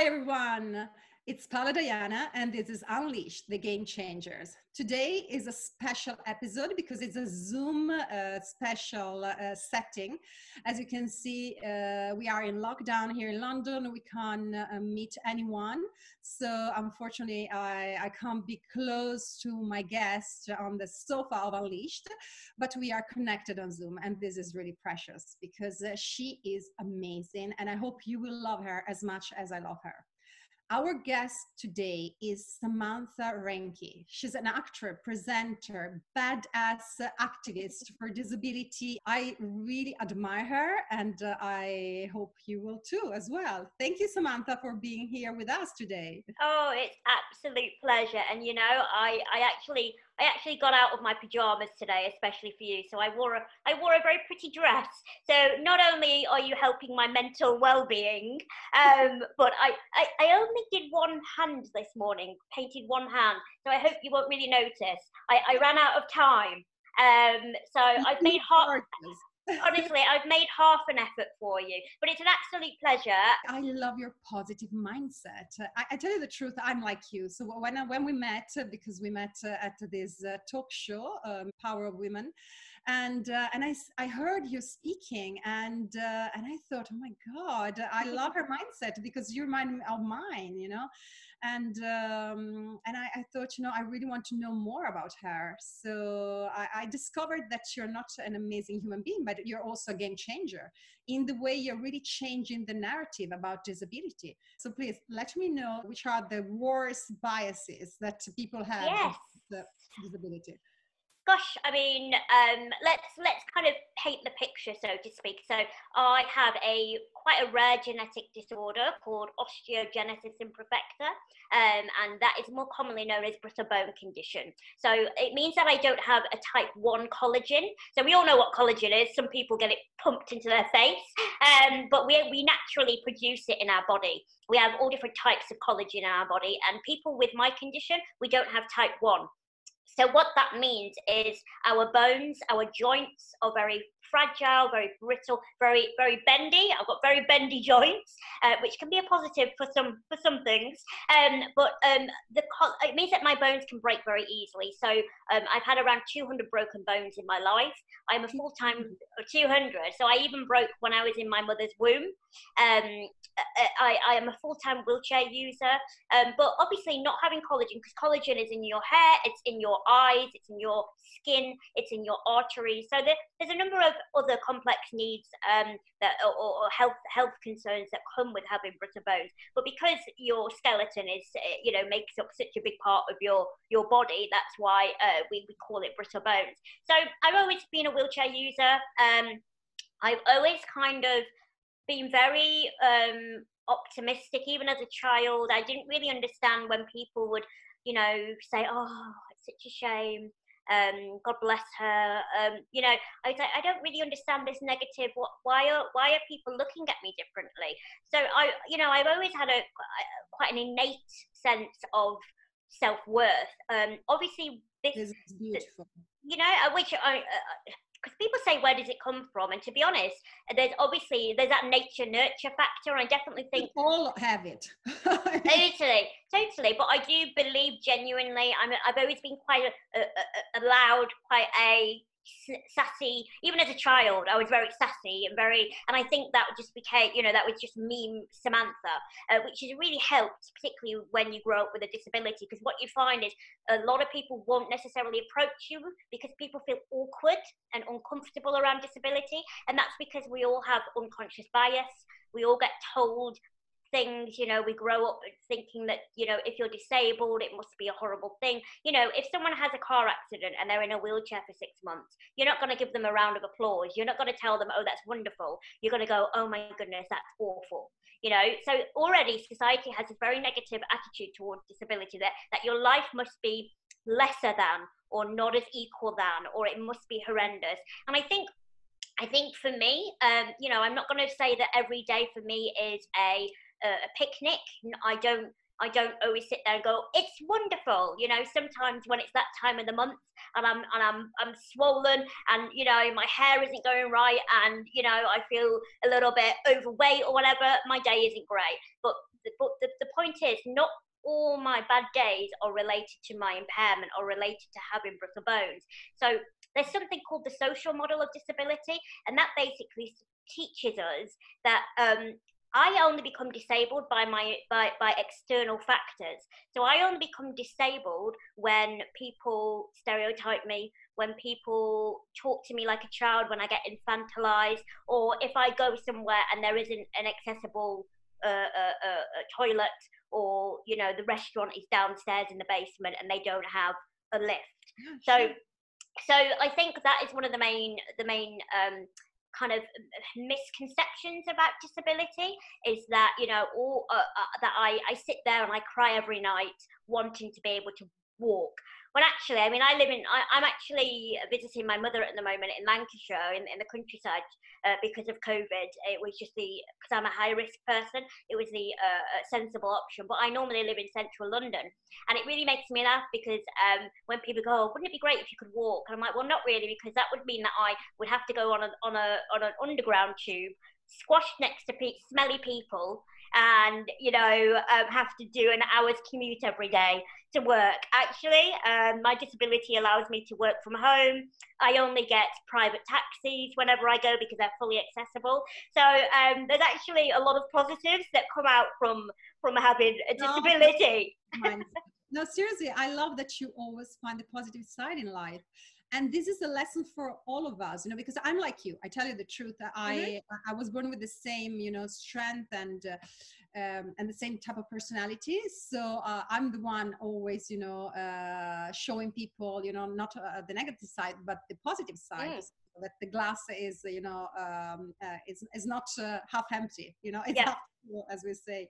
Hi, everyone. It's Paola Diana, and this is Unleashed, the Game Changers. Today is a special episode because it's a Zoom uh, special uh, setting. As you can see, uh, we are in lockdown here in London. We can't uh, meet anyone. So, unfortunately, I, I can't be close to my guest on the sofa of Unleashed, but we are connected on Zoom. And this is really precious because uh, she is amazing. And I hope you will love her as much as I love her. Our guest today is Samantha Renke. She's an actor, presenter, badass activist for disability. I really admire her and uh, I hope you will too as well. Thank you, Samantha, for being here with us today. Oh, it's absolute pleasure. And you know, I, I actually I actually got out of my pajamas today, especially for you. So I wore a I wore a very pretty dress. So not only are you helping my mental well-being, um, but I, I, I only did one hand this morning, painted one hand. So I hope you won't really notice. I, I ran out of time. Um, so I've made half. Honestly, I've made half an effort for you, but it's an absolute pleasure. I love your positive mindset. I, I tell you the truth, I'm like you. So when I, when we met, because we met uh, at this uh, talk show, um, Power of Women, and uh, and I, I heard you speaking and uh, and I thought oh my god I love her mindset because you remind me of mine you know? And um, and I, I, thought you know i really want to know more about her. So I, I, discovered that you're not an amazing human being but you're also a game changer in the way you're really changing the narrative about disability. So please let me know which are the worst biases that people have yes. with disability gosh, I mean, um, let's let's kind of paint the picture, so to speak. So I have a quite a rare genetic disorder called osteogenesis imperfecta, um, and that is more commonly known as brittle bone condition. So it means that I don't have a type one collagen. So we all know what collagen is. Some people get it pumped into their face, um, but we we naturally produce it in our body. We have all different types of collagen in our body, and people with my condition, we don't have type one. So what that means is our bones, our joints are very fragile, very brittle, very very bendy. I've got very bendy joints, uh, which can be a positive for some for some things. Um, but um, the it means that my bones can break very easily. So um, I've had around 200 broken bones in my life. I'm a full time 200. So I even broke when I was in my mother's womb. Um, I, I am a full time wheelchair user. Um, but obviously not having collagen because collagen is in your hair, it's in your eyes, it's in your skin, it's in your arteries. So there, there's a number of other complex needs um, that or, or, health health concerns that come with having brittle bones. But because your skeleton is eh, you know makes up such a big part of your your body, that's why uh, we we call it brittle bones. So I've always been a wheelchair user. Um, I've always kind of been very um, optimistic, even as a child. I didn't really understand when people would, you know, say, "Oh, it's such a shame." Um, God bless her. Um, you know, I, I don't really understand this negative. What, why are why are people looking at me differently? So I, you know, I've always had a quite an innate sense of self worth. Um, obviously, this is beautiful. You know, which I. Uh, because people say where does it come from? And to be honest there's obviously there's that nature nurture factor. I definitely think we all have it. Totally totally. But i do believe genuinely i'm i've always been quite a, a, a, a loud quite a sassy. Even as a child i was very sassy and very and i think that just became you know that was just me samantha uh, which has really helped particularly when you grow up with a disability because what you find is a lot of people won't necessarily approach you because people feel awkward and uncomfortable around disability and that's because we all have unconscious bias. We all get told things you know we grow up thinking that you know if you're disabled it must be a horrible thing. You know if someone has a car accident and they're in a wheelchair for six months you're not going to give them a round of applause. You're not going to tell them oh that's wonderful. You're going to go oh my goodness that's awful. You know so already society has a very negative attitude towards disability that that your life must be lesser than or not as equal than or it must be horrendous. And i think I think for me, um, you know, I'm not going to say that every day for me is a a picnic. I don't I don't always sit there and go, it's wonderful. You know, sometimes when it's that time of the month and I'm and I'm I'm swollen and you know my hair isn't going right and you know I feel a little bit overweight or whatever, my day isn't great. But but the, the point is not all my bad days are related to my impairment or related to having brittle bones. So there's something called the social model of disability, and that basically teaches us that um, I only become disabled by my by, by external factors. So I only become disabled when people stereotype me, when people talk to me like a child, when I get infantilized, or if I go somewhere and there isn't an accessible uh, uh, uh, toilet, or you know the restaurant is downstairs in the basement and they don't have a lift. so so I think that is one of the main the main um, kind of misconceptions about disability is that you know all uh, uh, that I, I sit there and I cry every night wanting to be able to walk well, actually, I mean, I live in, I, am actually visiting my mother at the moment in Lancashire, in, in the countryside, uh, because of COVID. It was just the, because I'm a high risk person, it was the uh, sensible option. But I normally live in central London. And it really makes me laugh because um, when people go, oh, wouldn't it be great if you could walk? And I'm like, well, not really, because that would mean that I would have to go on, a, on, a, on an underground tube, squashed next to pe- smelly people and you know um, have to do an hour's commute every day to work. Actually um, my disability allows me to work from home. I only get private taxis whenever i go because they're fully accessible. So um, there's actually a lot of positives that come out from from having a disability. No, no seriously i love that you always find the positive side in life and this is a lesson for all of us you know because i'm like you i tell you the truth i mm-hmm. i was born with the same you know strength and uh, um, and the same type of personality so uh, i'm the one always you know uh, showing people you know not uh, the negative side but the positive side mm. that the glass is you know um, uh, is, is not uh, half empty you know it's yeah. half full, as we say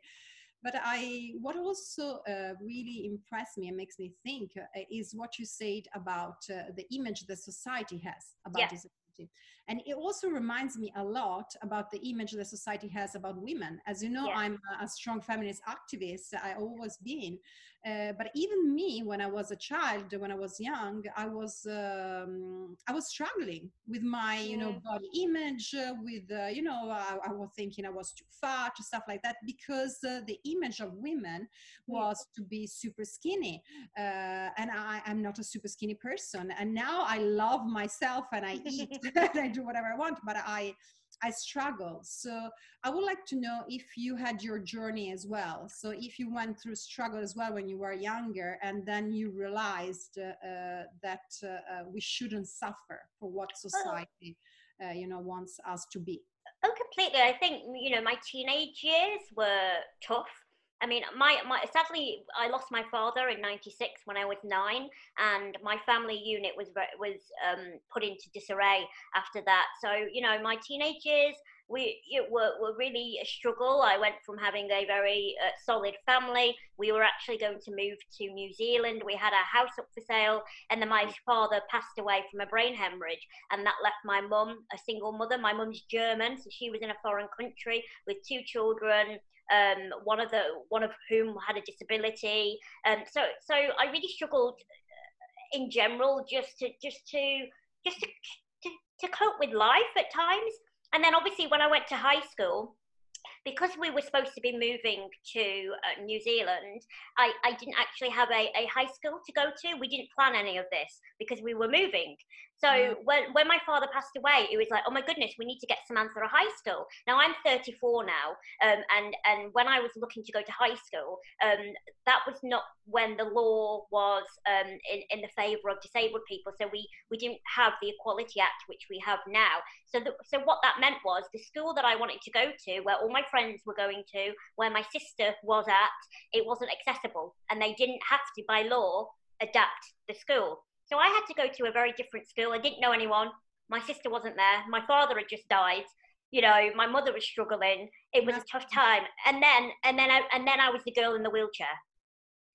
but I, what also uh, really impressed me and makes me think uh, is what you said about uh, the image that society has about yeah. disability. And it also reminds me a lot about the image that society has about women. As you know, yeah. I'm a strong feminist activist. I always been. Uh, but even me, when I was a child, when I was young, I was um, I was struggling with my you know body image, uh, with uh, you know I, I, was thinking I was too fat, stuff like that, because uh, the image of women was to be super skinny, uh, and I am not a super skinny person. And now I love myself and I eat and I do whatever I want, but I I struggle. So I would like to know if you had your journey as well. So if you went through struggle as well when you were younger, and then you realized uh, uh, that uh, uh we shouldn't suffer for what society, uh, you know, wants us to be. Oh, completely. I think you know my teenage years were tough I mean, my, my sadly, I lost my father in '96 when I was nine, and my family unit was was um, put into disarray after that. So, you know, my teenage years we it were, were really a struggle. I went from having a very uh, solid family. We were actually going to move to New Zealand. We had our house up for sale, and then my father passed away from a brain hemorrhage, and that left my mum a single mother. My mum's German, so she was in a foreign country with two children um, one of the one of whom had a disability. Um, so so I really struggled uh, in general just to just to just to, to, to cope with life at times. And then obviously when I went to high school, because we were supposed to be moving to uh, New Zealand, I, I didn't actually have a, a high school to go to. We didn't plan any of this because we were moving. So when, when my father passed away, it was like, oh my goodness, we need to get Samantha a high school. Now I'm 34 now, um, and and when I was looking to go to high school, um, that was not when the law was um, in, in the favour of disabled people. So we we didn't have the Equality Act, which we have now. So the, so what that meant was the school that I wanted to go to, where all my friends were going to, where my sister was at, it wasn't accessible, and they didn't have to by law adapt the school. So I had to go to a very different school. I didn't know anyone. My sister wasn't there. My father had just died. You know, my mother was struggling. It was a tough time. And then, and then, I, and then I was the girl in the wheelchair.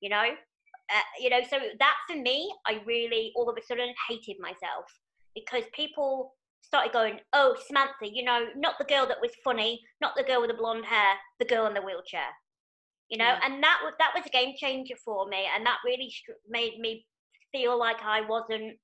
You know, uh, you know. So that for me, I really all of a sudden hated myself because people started going, "Oh, Samantha, you know, not the girl that was funny, not the girl with the blonde hair, the girl in the wheelchair." You know, yeah. and that was that was a game changer for me, and that really made me feel like I wasn't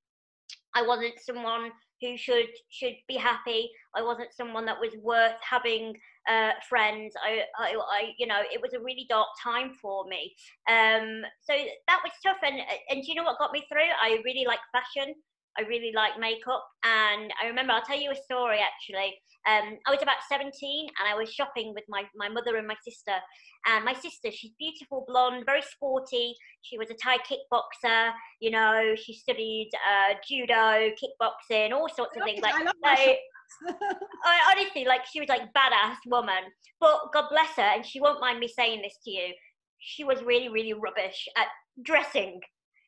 I wasn't someone who should should be happy. I wasn't someone that was worth having uh, friends. I, I, I, you know, it was a really dark time for me. Um, so that was tough. And and do you know what got me through? I really like fashion. I really like makeup. And I remember, I'll tell you a story actually. Um, I was about 17 and I was shopping with my, my mother and my sister. And my sister, she's beautiful, blonde, very sporty. She was a Thai kickboxer. You know, she studied uh, judo, kickboxing, all sorts of things. Like, like I, honestly, like she was like badass woman. But God bless her, and she won't mind me saying this to you. She was really, really rubbish at dressing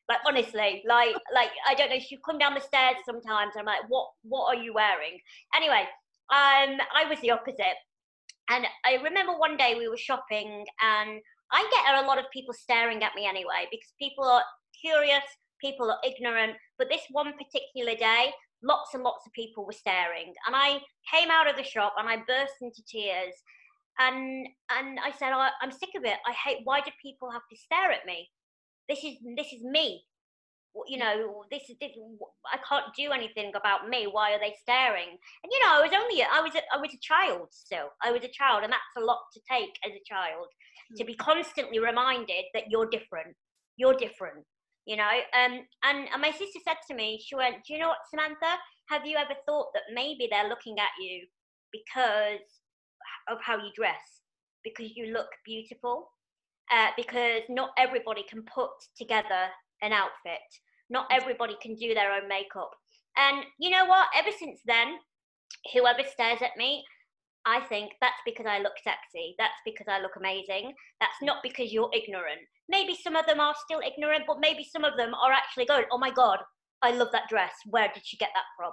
like honestly, like like I don't know. She'd come down the stairs sometimes. I'm like, what what are you wearing? Anyway, um, I was the opposite. And I remember one day we were shopping, and I get a lot of people staring at me anyway because people are curious, people are ignorant. But this one particular day, lots and lots of people were staring, and I came out of the shop and I burst into tears. And and I said, I'm sick of it. I hate. Why do people have to stare at me? This is this is me. You know this is this i can't do anything about me. Why are they staring? And you know i was only i was a, i was a child still. I was a child and that's a lot to take as a child to be constantly reminded that you're different. You're different you know? Um and, and my sister said to me she went do you know what samantha? Have you ever thought that maybe they're looking at you because of how you dress? Because you look beautiful uh, because not everybody can put together an outfit. Not everybody can do their own makeup. And you know what? Ever since then, whoever stares at me, I think that's because I look sexy. That's because I look amazing. That's not because you're ignorant. Maybe some of them are still ignorant, but maybe some of them are actually going, oh my God, I love that dress. Where did she get that from?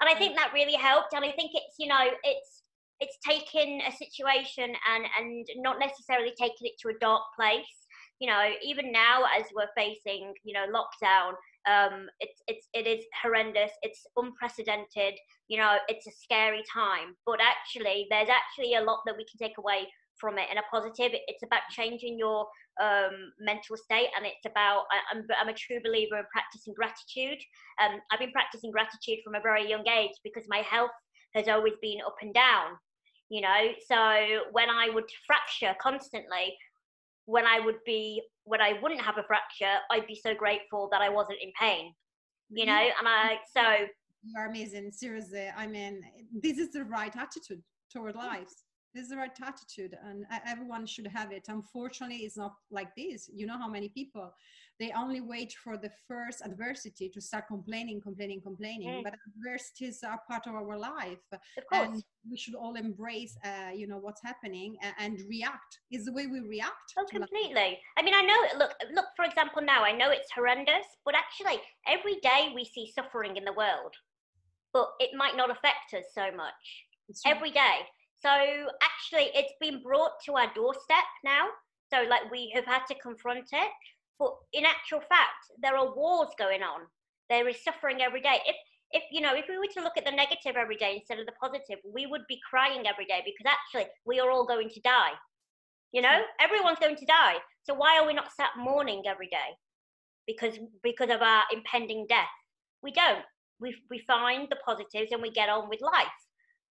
And I think that really helped. And I think it's, you know, it's it's taken a situation and and not necessarily taking it to a dark place. You know even now as we're facing you know lockdown um it's it's it is horrendous. It's unprecedented. You know it's a scary time. But actually there's actually a lot that we can take away from it in a positive. It's about changing your um, mental state and it's about I, am I'm, I'm a true believer in practicing gratitude. Um, i've been practicing gratitude from a very young age because my health has always been up and down you know? So when i would fracture constantly when i would be when i wouldn't have a fracture i'd be so grateful that i wasn't in pain you know? And i so you are amazing seriously. I mean this is the right attitude toward mm. life. This is the right attitude and everyone should have it. Unfortunately it's not like this. You know how many people they only wait for the first adversity to start complaining complaining complaining mm. but adversities are part of our life and we should all embrace uh, you know what's happening and, and, react is the way we react oh completely life. i mean i know look look for example now i know it's horrendous but actually every day we see suffering in the world but it might not affect us so much every day so actually, it's been brought to our doorstep now. So like we have had to confront it. But in actual fact, there are wars going on. There is suffering every day. If if you know, if we were to look at the negative every day instead of the positive, we would be crying every day because actually we are all going to die. You know, hmm. everyone's going to die. So why are we not sat mourning every day? Because because of our impending death. We don't. We we find the positives and we get on with life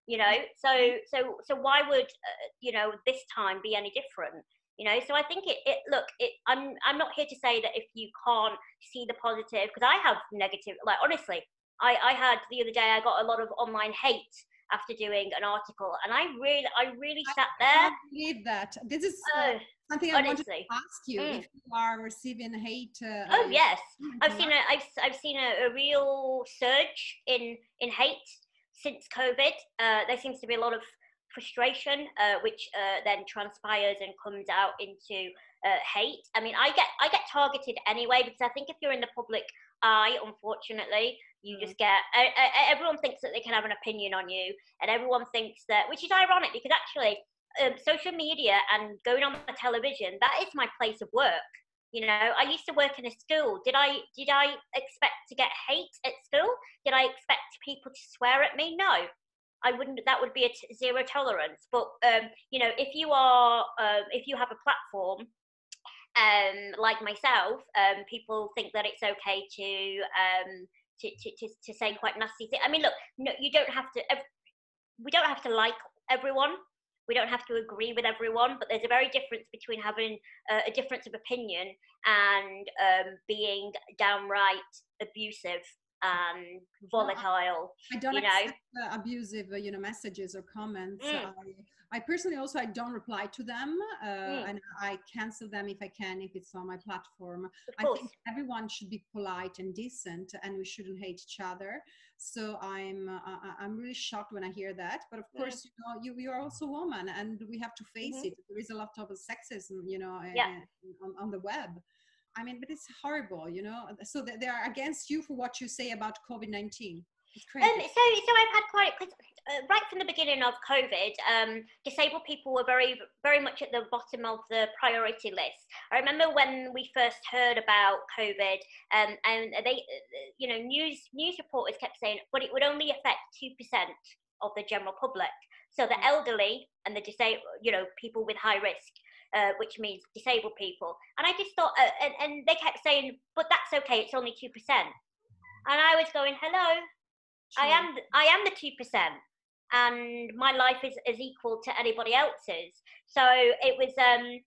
you know hmm. so hmm. so so why would uh, you know this time be any different you know? So i think it, it look it i'm i'm not here to say that if you can't see the positive because i have negative like honestly i i had the other day i got a lot of online hate after doing an article and i really i really sat there. i believe that. This is uh, something i honestly. wanted to ask you mm. if you are receiving hate uh, oh yes. i've seen a i've, I've seen a, a real surge in in hate since COVID, uh, there seems to be a lot of frustration, uh, which uh, then transpires and comes out into uh, hate. I mean, I get I get targeted anyway because I think if you're in the public eye, unfortunately, you mm. just get everyone thinks that they can have an opinion on you, and everyone thinks that, which is ironic because actually. Um, social media and going on the television that is my place of work you know, I used to work in a school. Did I did I expect to get hate at school? Did I expect people to swear at me? No, I wouldn't. That would be a t- zero tolerance. But um, you know, if you are, um, if you have a platform, um, like myself, um, people think that it's okay to um, to, to, to, to say quite nasty things. I mean, look, no, you don't have to. We don't have to like everyone We don't have to agree with everyone, but there's a very difference between having uh, a difference of opinion and um, being downright abusive and volatile. I, I don't you accept know? abusive, uh, you know, messages or comments. Mm. I, I personally also I don't reply to them, uh, mm. and I cancel them if I can if it's on my platform. I think everyone should be polite and decent, and we shouldn't hate each other. So I'm uh, I'm really shocked when I hear that. But of mm. course, you know, you you are also a woman, and we have to face mm-hmm. it. There is a lot of sexism, you know, yeah. on, on the web. I mean, but it's horrible, you know. So they are against you for what you say about COVID nineteen. Um, so, so I've had quite uh, right from the beginning of COVID, um, disabled people were very, very much at the bottom of the priority list. I remember when we first heard about COVID, um, and they, you know, news news reporters kept saying, but it would only affect two percent of the general public. So the mm. elderly and the disabled, you know, people with high risk uh, which means disabled people. And I just thought, uh, and, and they kept saying, but that's okay, it's only 2%. And I was going, hello, sure. I am, I am the 2%. And my life is, is equal to anybody else's. So it was, um,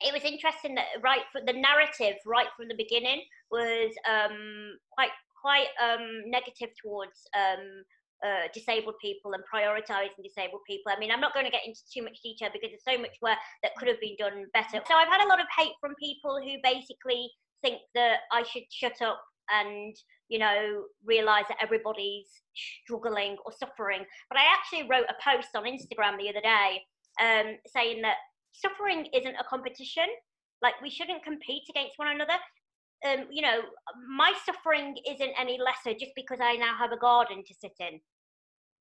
it was interesting that right from the narrative right from the beginning was um, quite quite um, negative towards um, uh, disabled people and prioritizing disabled people. I mean, I'm not going to get into too much detail because there's so much work that could have been done better. So I've had a lot of hate from people who basically think that I should shut up and, you know, realize that everybody's struggling or suffering. But I actually wrote a post on Instagram the other day um, saying that suffering isn't a competition. Like, we shouldn't compete against one another um, you know, my suffering isn't any lesser just because I now have a garden to sit in,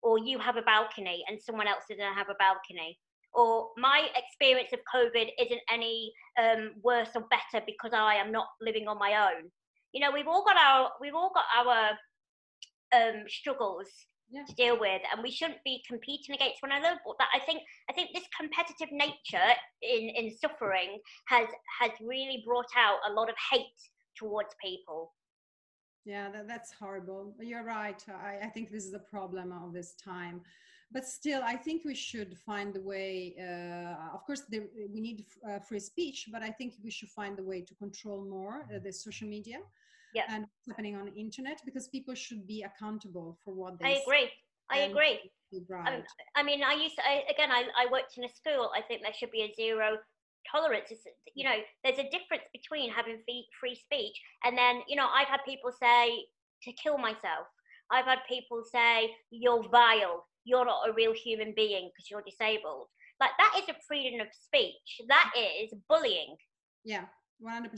or you have a balcony and someone else doesn't have a balcony, or my experience of COVID isn't any um, worse or better because I am not living on my own. You know, we've all got our we've all got our um, struggles yeah. to deal with, and we shouldn't be competing against one another. But that I think I think this competitive nature in in suffering has has really brought out a lot of hate towards people yeah that, that's horrible you're right I, I think this is a problem of this time but still i think we should find a way uh, of course there, we need uh, free speech but i think we should find a way to control more uh, the social media yeah. and what's happening on the internet because people should be accountable for what they i agree i agree right. Um, I mean, I used to, I, again, I, I worked in a school. I think there should be a zero tolerance is you mm. know there's a difference between having free free speech and then you know i've had people say to kill myself. I've had people say you're vile. You're not a real human being because you're disabled. Like that is a freedom of speech. That is bullying. Yeah 100%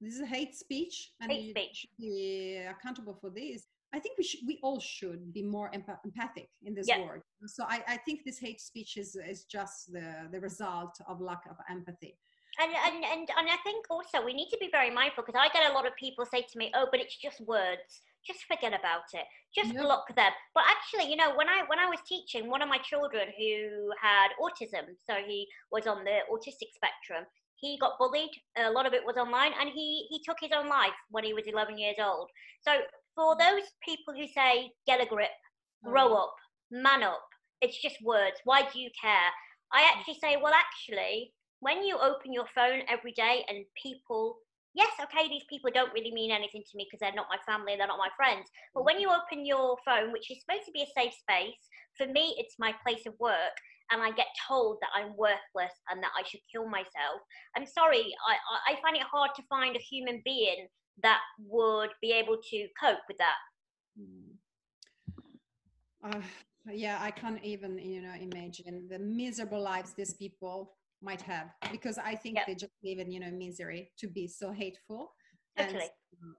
this is hate speech and hate speech. be accountable for this I think we should, we all should be more empath- empathic in this yeah. world. So I, I think this hate speech is, is just the, the result of lack of empathy. And, and, and, and I think also we need to be very mindful because I get a lot of people say to me, oh, but it's just words. Just forget about it. Just block them. But actually, you know, when I when I was teaching, one of my children who had autism, so he was on the autistic spectrum, he got bullied. A lot of it was online, and he he took his own life when he was 11 years old. So for those people who say, get a grip, grow mm. up, man up, it's just words, why do you care? I mm. actually say, well, actually, when you open your phone every day and people, yes, okay, these people don't really mean anything to me because they're not my family, they're not my friends. But when you open your phone, which is supposed to be a safe space, for me, it's my place of work, and I get told that I'm worthless and that I should kill myself. I'm sorry, I, I find it hard to find a human being that would be able to cope with that? Uh, yeah, I can't even, you know, imagine the miserable lives these people might have because I think yep. they just live in, you know, misery to be so hateful. Totally. And,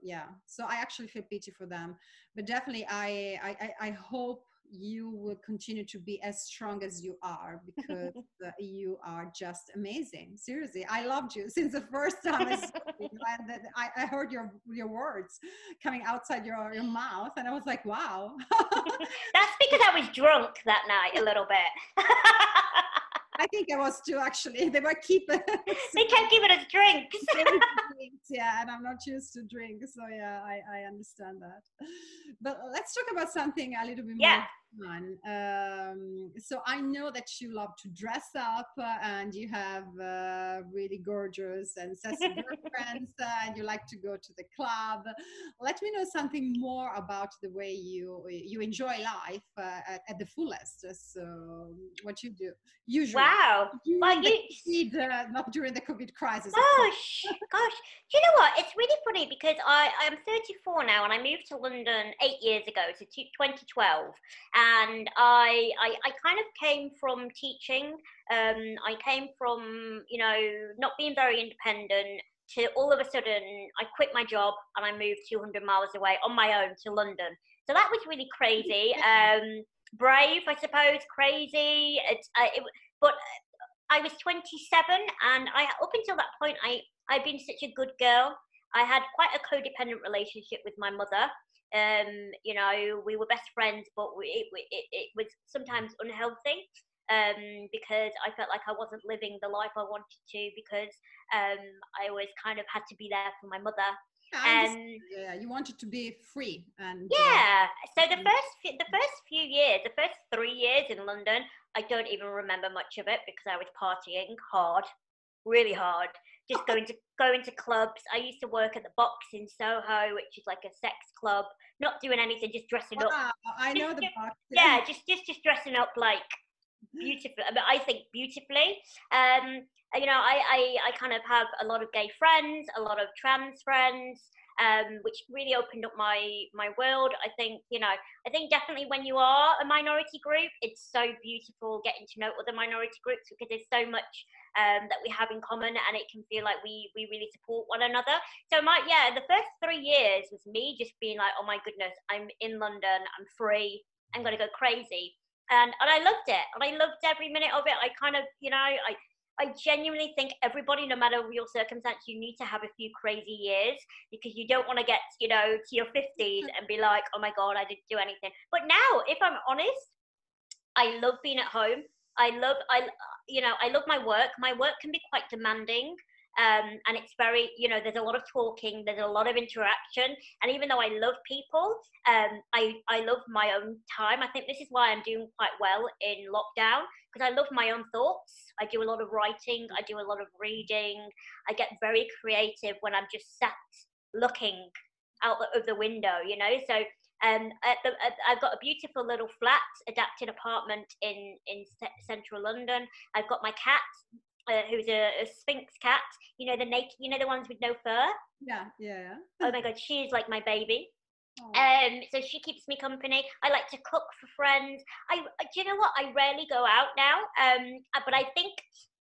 yeah. So I actually feel pity for them, but definitely I, I, I hope you will continue to be as strong as you are because uh, you are just amazing. Seriously, I loved you since the first time I, I, I, heard your your words coming outside your, your mouth, and I was like, wow. That's because I was drunk that night a little bit. I think I was too actually. They were keeping they kept giving us drinks. Yeah, and I'm not used to drink, so yeah, I, I understand that. But let's talk about something a little bit yeah. Fun. Um, so I know that you love to dress up uh, and you have uh, really gorgeous and sassy girlfriends uh, and you like to go to the club. Let me know something more about the way you you enjoy life uh, at, at, the fullest. So what you do usually. Wow. Well, you... COVID, not during the COVID crisis. Gosh, gosh. Do you know what? It's really funny because I, I'm 34 now and I moved to London eight years ago, so 2012. And I, I, I kind of came from teaching. Um, I came from, you know, not being very independent to all of a sudden I quit my job and I moved 200 miles away on my own to London. So that was really crazy. Um, brave, I suppose, crazy. It's, uh, it, but I was 27, and I up until that point, I I've been such a good girl. I had quite a codependent relationship with my mother. Um, you know, we were best friends, but we, it, it, it was sometimes unhealthy um, because I felt like I wasn't living the life I wanted to because um, I always kind of had to be there for my mother. And yeah, you wanted to be free and uh, yeah. Uh, so the first the first few years, the first three years in London, I don't even remember much of it because I was partying hard, really hard. Just going to going to clubs. I used to work at the Box in Soho, which is like a sex club. Not doing anything, just dressing wow, up. I know the Box. Yeah, just just just dressing up like beautifully. I, mean, I think beautifully. Um, you know, I, I, I kind of have a lot of gay friends, a lot of trans friends, um, which really opened up my my world. I think you know, I think definitely when you are a minority group, it's so beautiful getting to know other minority groups because there's so much um, that we have in common, and it can feel like we we really support one another. So my yeah, the first three years was me just being like, oh my goodness, I'm in London, I'm free, I'm gonna go crazy and and I loved it, and I loved every minute of it. I kind of, you know, I I genuinely think everybody, no matter your circumstance, you need to have a few crazy years because you don't want to get, you know, to your fifties and be like, oh my god, I didn't do anything. But now, if I'm honest, I love being at home. I love, I, you know, I love my work. My work can be quite demanding um, and it's very you know there's a lot of talking there's a lot of interaction and even though i love people um, I, I love my own time. I think this is why i'm doing quite well in lockdown because i love my own thoughts. I do a lot of writing i do a lot of reading. I get very creative when i'm just sat looking out of the window you know? So um, the, I've got a beautiful little flat, adapted apartment in in central London. I've got my cat uh, who's a, a, Sphynx cat. You know the naked, you know the ones with no fur. Yeah, yeah. oh my god, she's like my baby. Um, so she keeps me company. I like to cook for friends. I, do you know what? I rarely go out now. Um, uh, but I think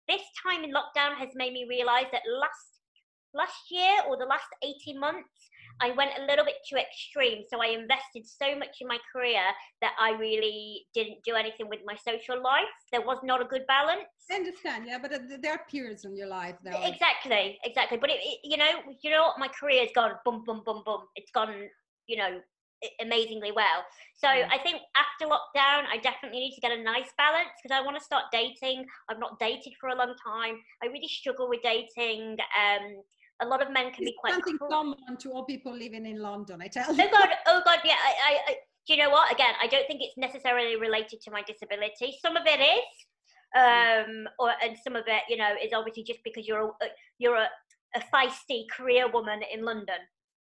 this time in lockdown has made me realize that last last year or the last 18 months I went a little bit too extreme. So I invested so much in my career that I really didn't do anything with my social life. There was not a good balance. I understand, yeah, but uh, there are periods in your life though. Exactly, exactly. But it, it, you know, you know, what? my career's gone boom, boom, boom, boom. It's gone, you know, amazingly well. So mm. I think after lockdown, I definitely need to get a nice balance because I want to start dating. I've not dated for a long time. I really struggle with dating. Um, a lot of men can it's be quite something common to all people living in London. I tell you. Oh God! Oh God! Yeah. I, I, I, do you know what? Again, I don't think it's necessarily related to my disability. Some of it is, um, or and some of it, you know, is obviously just because you're a, you're a, a feisty career woman in London.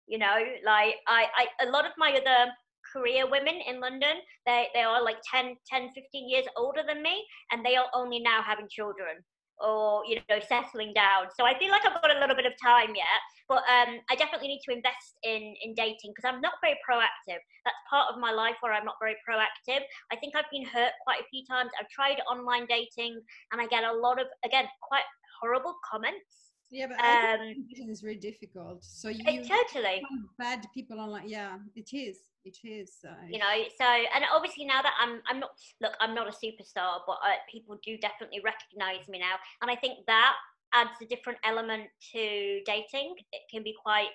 You know, like I, I, a lot of my other career women in London, they, they are like 10, 10, 15 years older than me, and they are only now having children or you know settling down. So i feel like i've got a little bit of time yet but um, i definitely need to invest in in dating because i'm not very proactive. That's part of my life where i'm not very proactive. I think i've been hurt quite a few times. I've tried online dating and i get a lot of again quite horrible comments. Yeah but um, is very difficult. So you totally. bad people online. Yeah it is it is so. you know so and obviously now that i'm i'm not look i'm not a superstar but uh, people do definitely recognize me now and i think that adds a different element to dating it can be quite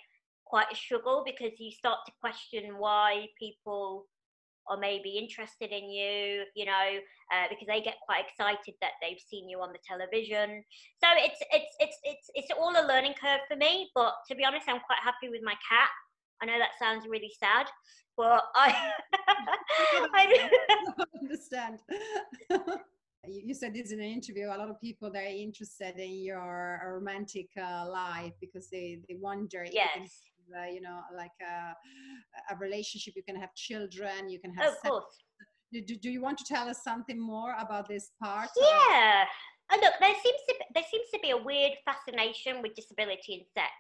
quite a struggle because you start to question why people are maybe interested in you, you know, uh, because they get quite excited that they've seen you on the television. So it's it's it's it's it's all a learning curve for me. But to be honest, I'm quite happy with my cat. I know that sounds really sad, but I, I understand. you said this in an interview. A lot of people they're interested in your romantic uh, life because they they wonder. Yes. You, uh, you know, like a, a, relationship, you can have children, you can have. of course. Do, do you want to tell us something more about this part? Yeah. Oh, look, there seems to be, there seems to be a weird fascination with disability and sex,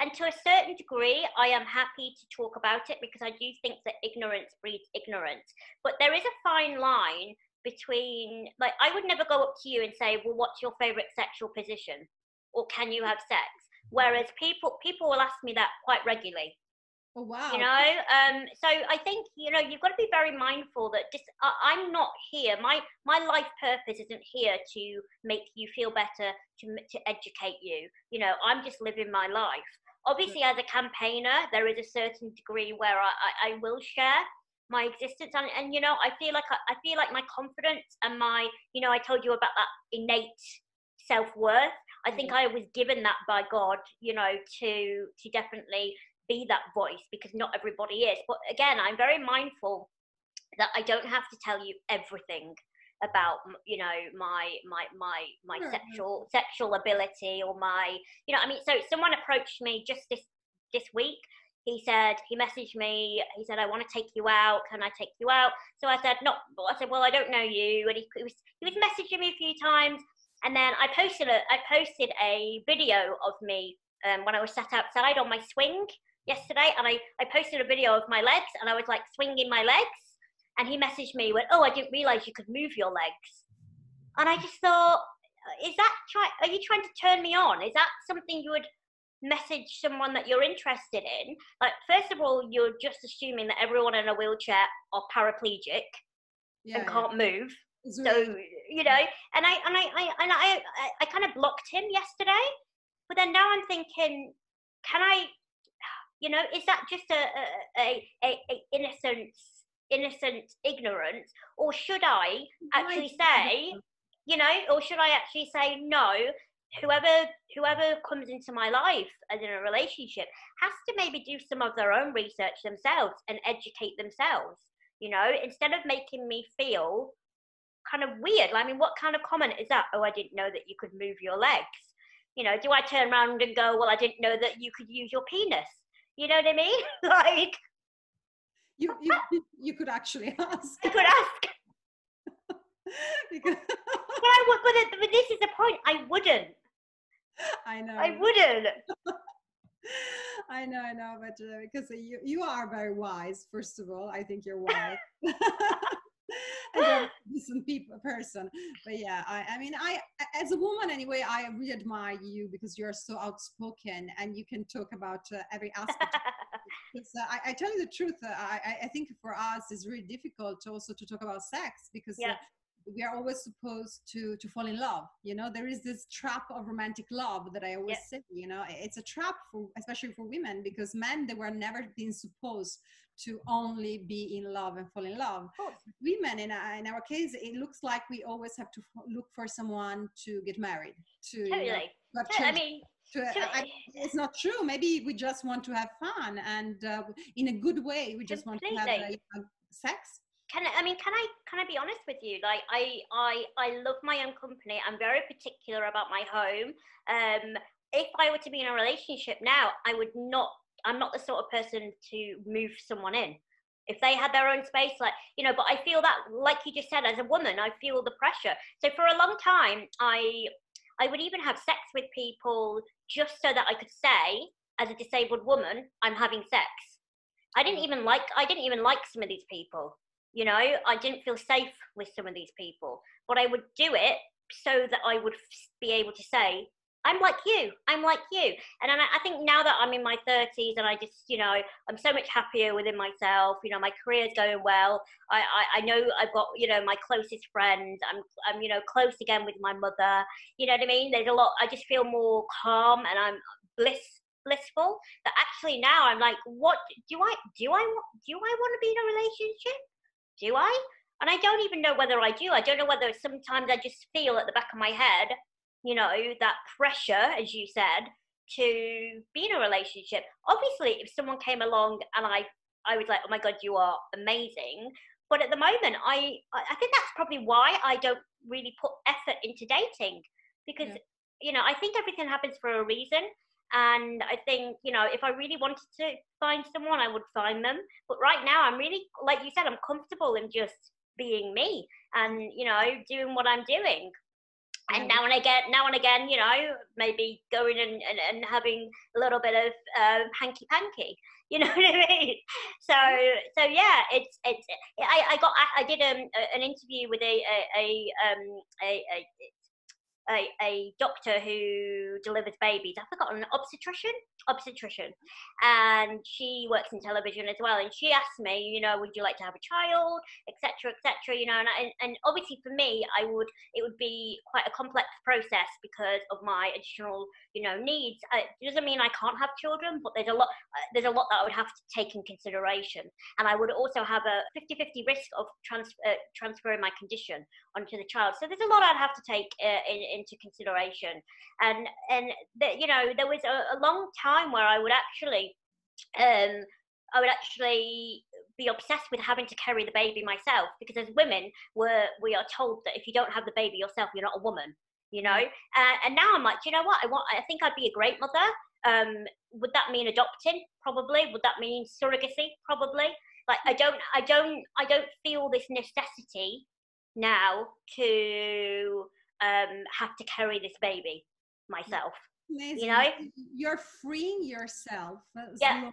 and to a certain degree, I am happy to talk about it because I do think that ignorance breeds ignorance. But there is a fine line between, like, I would never go up to you and say, "Well, what's your favorite sexual position?" or "Can you have sex?" Mm-hmm. Whereas people people will ask me that quite regularly. Oh, wow. You know, um, so I think you know you've got to be very mindful that just uh, I'm not here. My my life purpose isn't here to make you feel better, to to educate you. You know, I'm just living my life. Obviously, as a campaigner, there is a certain degree where I, I, I will share my existence and, and you know i feel like I, I, feel like my confidence and my you know i told you about that innate self-worth i think i was given that by god you know to to definitely be that voice because not everybody is. But again, I'm very mindful that I don't have to tell you everything about you know my my my my sure. sexual sexual ability or my you know I mean so someone approached me just this this week. He said he messaged me. He said I want to take you out. Can I take you out? So I said not I said well I don't know you. And he, he was he was messaging me a few times. And then I posted a I posted a video of me um, when I was sat outside on my swing yesterday and I, I posted a video of my legs and I was like swinging my legs and he messaged me went oh I didn't realize you could move your legs. And I just thought is that try are you trying to turn me on? Is that something you would message someone that you're interested in? Like first of all you're just assuming that everyone in a wheelchair are paraplegic yeah, and can't move. So you know and I and I, I and I, I I kind of blocked him yesterday but then now I'm thinking can I you know, is that just a, a, a, a innocent innocent ignorance, or should I actually say, you know, or should I actually say no? Whoever whoever comes into my life as in a relationship has to maybe do some of their own research themselves and educate themselves. You know, instead of making me feel kind of weird. I mean, what kind of comment is that? Oh, I didn't know that you could move your legs. You know, do I turn around and go, well, I didn't know that you could use your penis? You know what I mean? like you, you you could actually ask. I could ask. because but I would, but, but this is the point. I wouldn't. I know. I wouldn't. I know, I know, but uh, because you you are very wise. First of all, I think you're wise decent people person but yeah I, I mean i as a woman anyway i really admire you because you're so outspoken and you can talk about uh, every aspect because uh, I, I, tell you the truth uh, I, I think for us it's really difficult also to talk about sex because uh, yeah. we are always supposed to to fall in love you know there is this trap of romantic love that i always yeah. say you know it's a trap for especially for women because men they were never been supposed to only be in love and fall in love. Women, in, in our case, it looks like we always have to look for someone to get married. To, totally. Know, I mean, to, I, it's not true. Maybe we just want to have fun and uh, in a good way. We just Completely. want to have sex. Can I, I mean, can I can I be honest with you? Like, I I I love my own company. I'm very particular about my home. Um, if I were to be in a relationship now, I would not I'm not the sort of person to move someone in. If they had their own space, like, you know, but I feel that, like you just said, as a woman, I feel the pressure. So for a long time, I, I would even have sex with people just so that I could say, as a disabled woman, I'm having sex. I didn't mm. even like, I didn't even like some of these people. You know, I didn't feel safe with some of these people, but I would do it so that I would be able to say, I'm like you. I'm like you. And I, I think now that I'm in my 30s and I just, you know, I'm so much happier within myself. You know, my career's going well. I, I, I know I've got, you know, my closest friends. I'm, I'm, you know, close again with my mother. You know what I mean? There's a lot. I just feel more calm and I'm bliss blissful. That actually now I'm like, what do I do? I want do I want to be in a relationship? Do I? And I don't even know whether I do. I don't know whether sometimes I just feel at the back of my head you know, that pressure, as you said, to be in a relationship. Obviously, if someone came along and I I was like, oh my god, you are amazing. But at the moment, I I think that's probably why I don't really put effort into dating because yeah. you know I think everything happens for a reason. And I think, you know, if I really wanted to find someone, I would find them. But right now, I'm really, like you said, I'm comfortable in just being me and, you know, doing what I'm doing and now and again now and again you know maybe going and, and, and having a little bit of um, hanky panky you know what i mean? So so yeah it's it's i, I got i, I did um, an interview with a a, a um a, a a, a doctor who delivers babies. I've forgotten an obstetrician, obstetrician, and she works in television as well. And she asked me, you know, would you like to have a child, etc., etc. You know, and, I, and obviously for me, I would it would be quite a complex process because of my additional, you know, needs. It doesn't mean I can't have children, but there's a lot there's a lot that I would have to take in consideration, and I would also have a 50-50 risk of trans, uh, transferring my condition onto the child. So there's a lot I'd have to take uh, in, into consideration. And and the, you know there was a, a, long time where I would actually um, I would actually be obsessed with having to carry the baby myself because as women we're we are told that if you don't have the baby yourself you're not a woman you know? Uh, and now i'm like you know what? I want i think i'd be a great mother. Um, would that mean adopting? Probably. Would that mean surrogacy? Probably. Like i don't i don't i don't feel this necessity now to um, have to carry this baby myself. Amazing. You know, you're freeing yourself uh, yeah.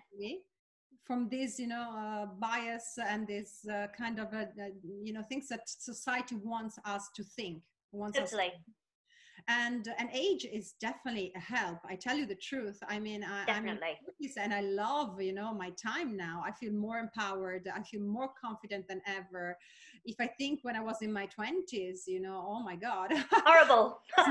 from this, you know, uh, bias and this uh, kind of, uh, you know, things that society wants us to think. Wants totally. Us to and and age is definitely a help. I tell you the truth. I mean I, definitely. i'm and i love you know my time now. I feel more empowered. I feel more confident than ever. If i think when i was in my 20s you know oh my god. Horrible.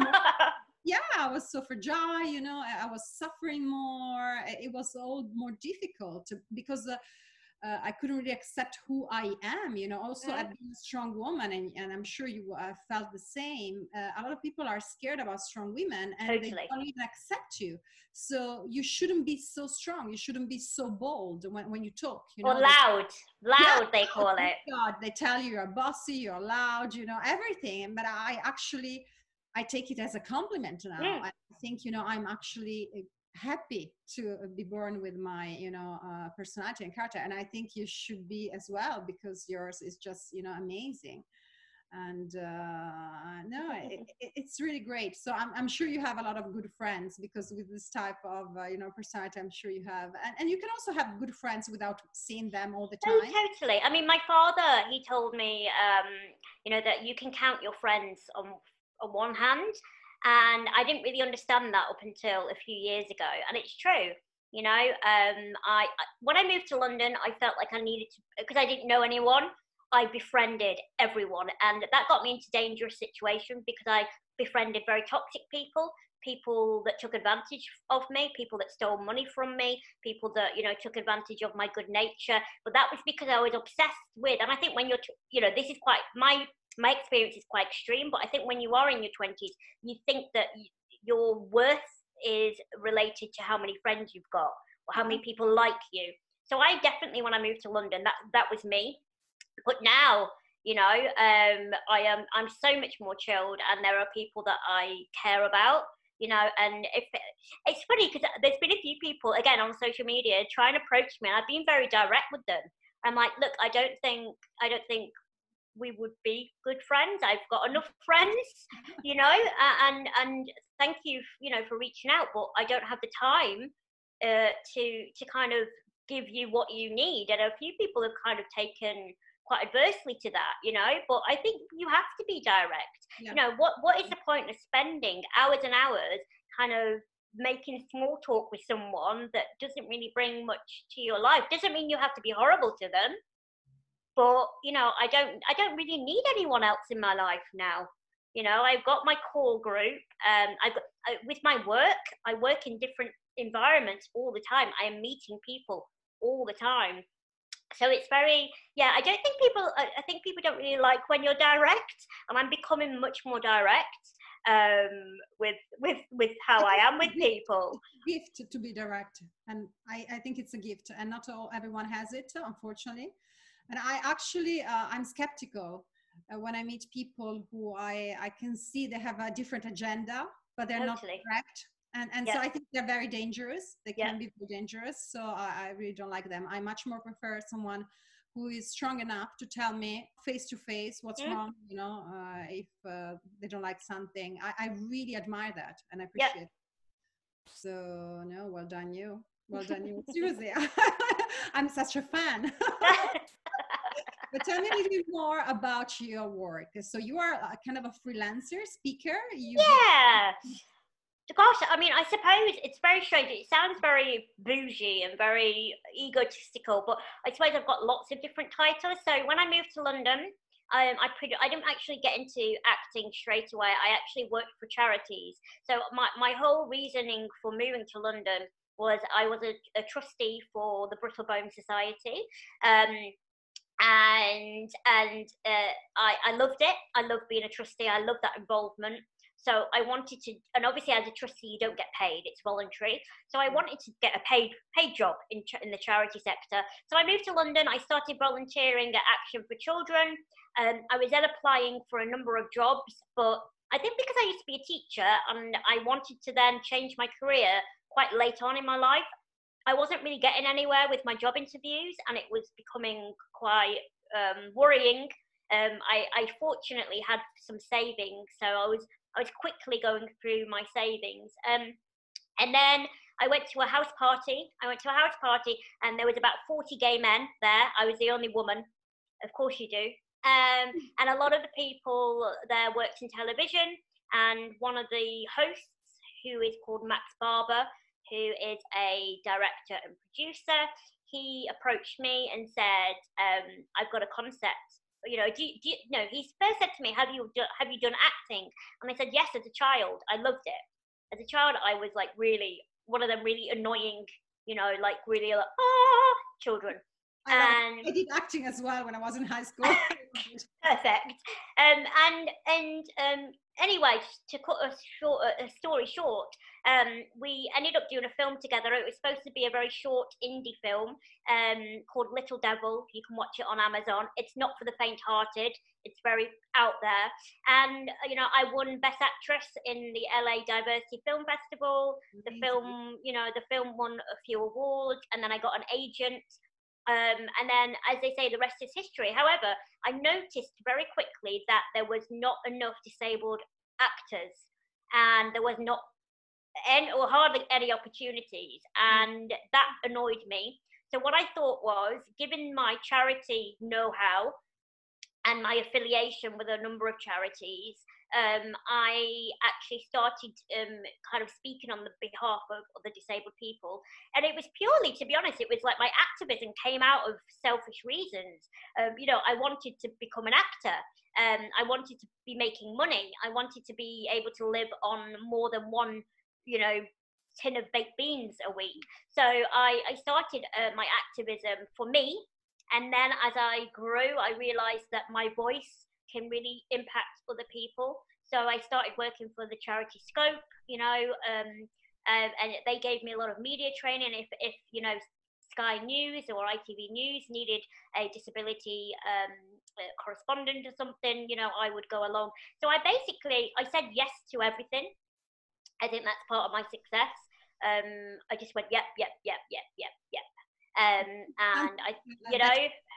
Yeah i was so fragile you know i, I was suffering more. It was all more difficult because uh, uh, I couldn't really accept who I am, you know, also mm-hmm. being a strong woman, and, and I'm sure you uh, felt the same. Uh, a lot of people are scared about strong women and totally. they don't even accept you. So you shouldn't be so strong. You shouldn't be so bold when, when you talk. You know, or loud, loud yeah, they call oh it. God, they tell you you're bossy, you're loud, you know, everything. But I actually, I take it as a compliment now. Mm. I think, you know, I'm actually happy to be born with my you know uh, personality and character. And i think you should be as well because yours is just you know amazing. And uh, no it, it's really great. So I'm, I'm sure you have a lot of good friends because with this type of uh, you know personality i'm sure you have. And, and you can also have good friends without seeing them all the oh, time. oh, totally. I mean my father he told me um, you know that you can count your friends on on one hand and I didn't really understand that up until a few years ago. And it's true. You know, um, I when I moved to London, I felt like I needed to because I didn't know anyone. I befriended everyone, and that got me into dangerous situations because I befriended very toxic people, people that took advantage of me, people that stole money from me, people that you know took advantage of my good nature. But that was because I was obsessed with, and I think when you're, you know, this is quite my my experience is quite extreme, but I think when you are in your 20s, you think that your worth is related to how many friends you've got or how many mm-hmm. people like you. So I definitely, when I moved to London, that that was me. But now, you know, um, I am I'm so much more chilled, and there are people that I care about. You know, and if it, it's funny because there's been a few people again on social media trying to approach me, and I've been very direct with them. I'm like, look, I don't think I don't think we would be good friends. I've got enough friends, you know, and and thank you, you know, for reaching out. But I don't have the time uh, to to kind of give you what you need. And a few people have kind of taken quite adversely to that, you know. But I think you have to be direct. Yeah. You know, what what is the point of spending hours and hours kind of making small talk with someone that doesn't really bring much to your life? Doesn't mean you have to be horrible to them but you know i don't i don't really need anyone else in my life now you know i've got my core group um I've got I, with my work i work in different environments all the time i am meeting people all the time so it's very yeah i don't think people I, think people don't really like when you're direct and i'm becoming much more direct um, with with with how I am with people. Gift to be direct, and I, I think it's a gift, and not all everyone has it, unfortunately. And I actually uh, I'm skeptical uh, when I meet people who I I can see they have a different agenda, but they're totally. not direct. And, and so I think they're very dangerous. They can be very dangerous. So I, I really don't like them. I much more prefer someone who is strong enough to tell me face to face what's mm. wrong you know uh, if uh, they don't like something I, I, really admire that and I appreciate it so no well done you well done you Susie. i'm such a fan but tell me a little bit more about your work so you are kind of a freelancer speaker you yeah gosh, I mean, I suppose it's very strange. It sounds very bougie and very egotistical, but I suppose I've got lots of different titles. So when I moved to London, um, I I didn't actually get into acting straight away. I actually worked for charities. So my, my whole reasoning for moving to London was I was a, a trustee for the Brittle Bone Society. Um, and and uh, I, I loved it. I loved being a trustee. I loved that involvement. So I wanted to, and obviously as a trustee, you don't get paid; it's voluntary. So I wanted to get a paid paid job in in the charity sector. So I moved to London. I started volunteering at Action for Children. Um, I was then applying for a number of jobs, but I think because I used to be a teacher and I wanted to then change my career quite late on in my life, I wasn't really getting anywhere with my job interviews, and it was becoming quite um, worrying. Um, I, I, fortunately had some savings, so I was I was quickly going through my savings. Um, and then I went to a house party. I went to a house party, and there was about 40 gay men there. I was the only woman. Of course, you do. Um, and a lot of the people there worked in television. And one of the hosts, who is called Max Barber, who is a director and producer, he approached me and said, um, "I've got a concept you know, do you, do you, no, he first said to me, have you, do, have you done acting? And I said, yes, as a child, I loved it. As a child, I was like really, one of them really annoying, you know, like really like, ah, children. I, and, I did acting as well when I was in high school. perfect. Um, and, and, um, anyway, to cut a, short, a story short, um, we ended up doing a film together. It was supposed to be a very short indie film um, called Little Devil. You can watch it on Amazon. It's not for the faint-hearted. It's very out there. And uh, you know, I won Best Actress in the LA Diversity Film Festival. The film, you know, the film won a few awards, and then I got an agent. Um, and then, as they say, the rest is history. However, I noticed very quickly that there was not enough disabled actors, and there was not any, or hardly any opportunities, mm. and that annoyed me. So what I thought was, given my charity know-how and my affiliation with a number of charities, um, I actually started um, kind of speaking on the behalf of, other disabled people. And it was purely, to be honest, it was like my activism came out of selfish reasons. Um, you know, I wanted to become an actor. Um, I wanted to be making money. I wanted to be able to live on more than one you know, tin of baked beans a week. So I, I started uh, my activism for me. And then as I grew, I realized that my voice can really impact other people. So I started working for the charity Scope, you know, um, uh, and they gave me a lot of media training. If, if you know, Sky News or ITV News needed a disability um, correspondent or something, you know, I would go along. So I basically I said yes to everything. I think that's part of my success. Um, I just went, yep, yep, yep, yep, yep, yep. Um, and I, you know,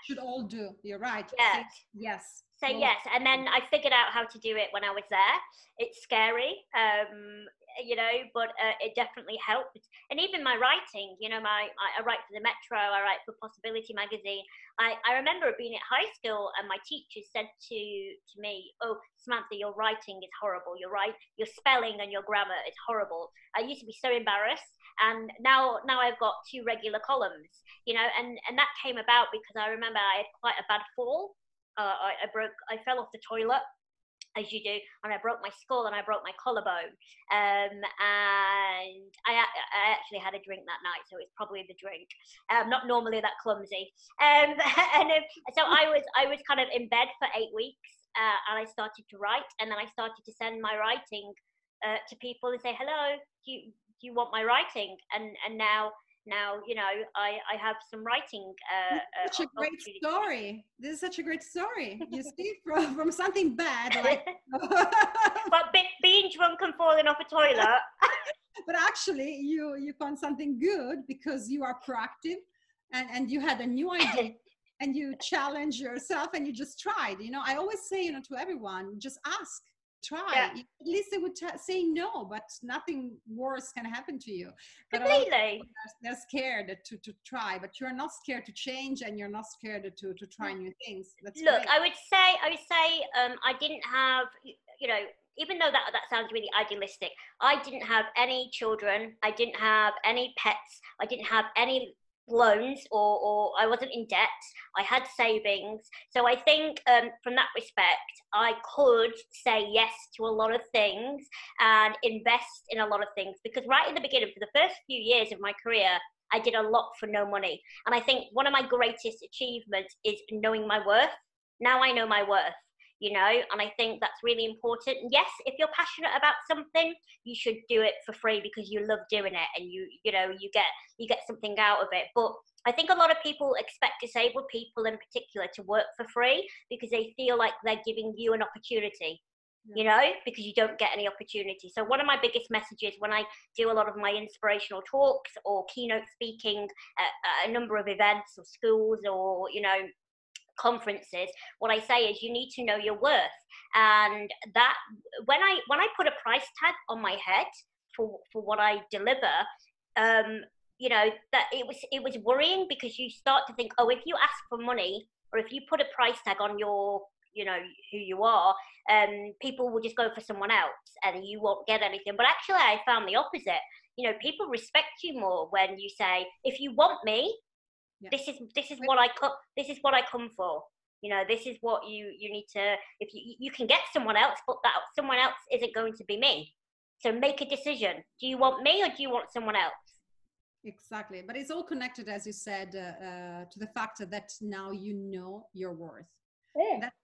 should all do. You're right. Yeah. Yes. So yes, and then I figured out how to do it when I was there. It's scary, um, you know, but uh, it definitely helped. And even my writing, you know, my I, I write for the Metro, I write for PosAbility magazine. I, I remember being at high school and my teacher said to to me, "Oh, Samantha, your writing is horrible. Your right, your spelling and your grammar is horrible." I used to be so embarrassed, and now now I've got two regular columns, you know, and and that came about because I remember I had quite a bad fall uh, I, I broke, I fell off the toilet as you do, and I broke my skull and I broke my collarbone. Um, and I, I actually had a drink that night, so it's probably the drink. I'm um, not normally that clumsy. Um, and um, so I was, I was kind of in bed for eight weeks. uh, and I started to write, and then I started to send my writing uh, to people and say, "Hello, do you, do you want my writing?" And and now now you know I, I have some writing. Uh, uh such a great story. This is such a great story. You see, from from something bad, like but be, being drunk and falling off a toilet. but actually, you you found something good because you are proactive, and and you had a new idea. and you challenge yourself and you just tried you know i always say you know to everyone just ask try. Yeah. at least they would say no but nothing worse can happen to you. But completely. they're, they're, scared to, to try but you're not scared to change and you're not scared to, to try new things. That's look great. i would say i would say um, i didn't have you know even though that that sounds really idealistic i didn't have any children i didn't have any pets i didn't have any loans or, or I wasn't in debt. I had savings. So I think um, from that respect, I could say yes to a lot of things and invest in a lot of things. Because right in the beginning, for the first few years of my career, I did a lot for no money. And I think one of my greatest achievements is knowing my worth. Now I know my worth you know and i think that's really important. Yes if you're passionate about something you should do it for free because you love doing it and you you know you get you get something out of it. But i think a lot of people expect disabled people in particular to work for free because they feel like they're giving you an opportunity you know because you don't get any opportunity. So one of my biggest messages when i do a lot of my inspirational talks or keynote speaking at a number of events or schools or you know conferences what i say is you need to know your worth. And that when i when i put a price tag on my head for for what i deliver um you know that it was it was worrying because you start to think oh if you ask for money or if you put a price tag on your you know who you are um people will just go for someone else and you won't get anything. But actually i found the opposite. You know people respect you more when you say if you want me yeah. this is this is what i come this is what i come for. You know this is what you you need to if you you can get someone else but that someone else isn't going to be me. So make a decision. Do you want me or do you want someone else? Exactly. But it's all connected as you said uh, uh, to the fact that now you know your worth. Yeah. that's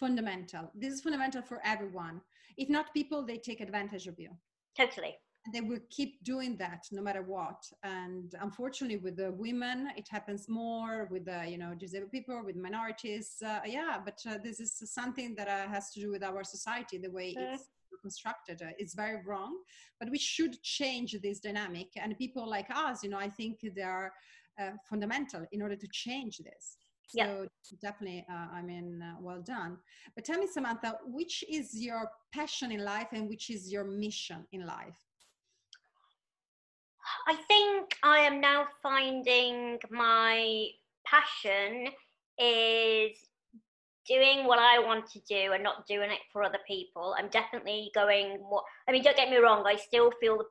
fundamental this is fundamental for everyone. If not people they take advantage of you. Totally they will keep doing that no matter what and unfortunately with the women it happens more with the you know disabled people with minorities uh, yeah but uh, this is something that uh, has to do with our society the way it's constructed uh, it's very wrong but we should change this dynamic and people like us you know i think they are uh, fundamental in order to change this so yeah. definitely, uh, I mean, uh, well done. But tell me, Samantha, which is your passion in life and which is your mission in life? I think I am now finding my passion is doing what I want to do and not doing it for other people. I'm definitely going more. I mean, don't get me wrong. I still feel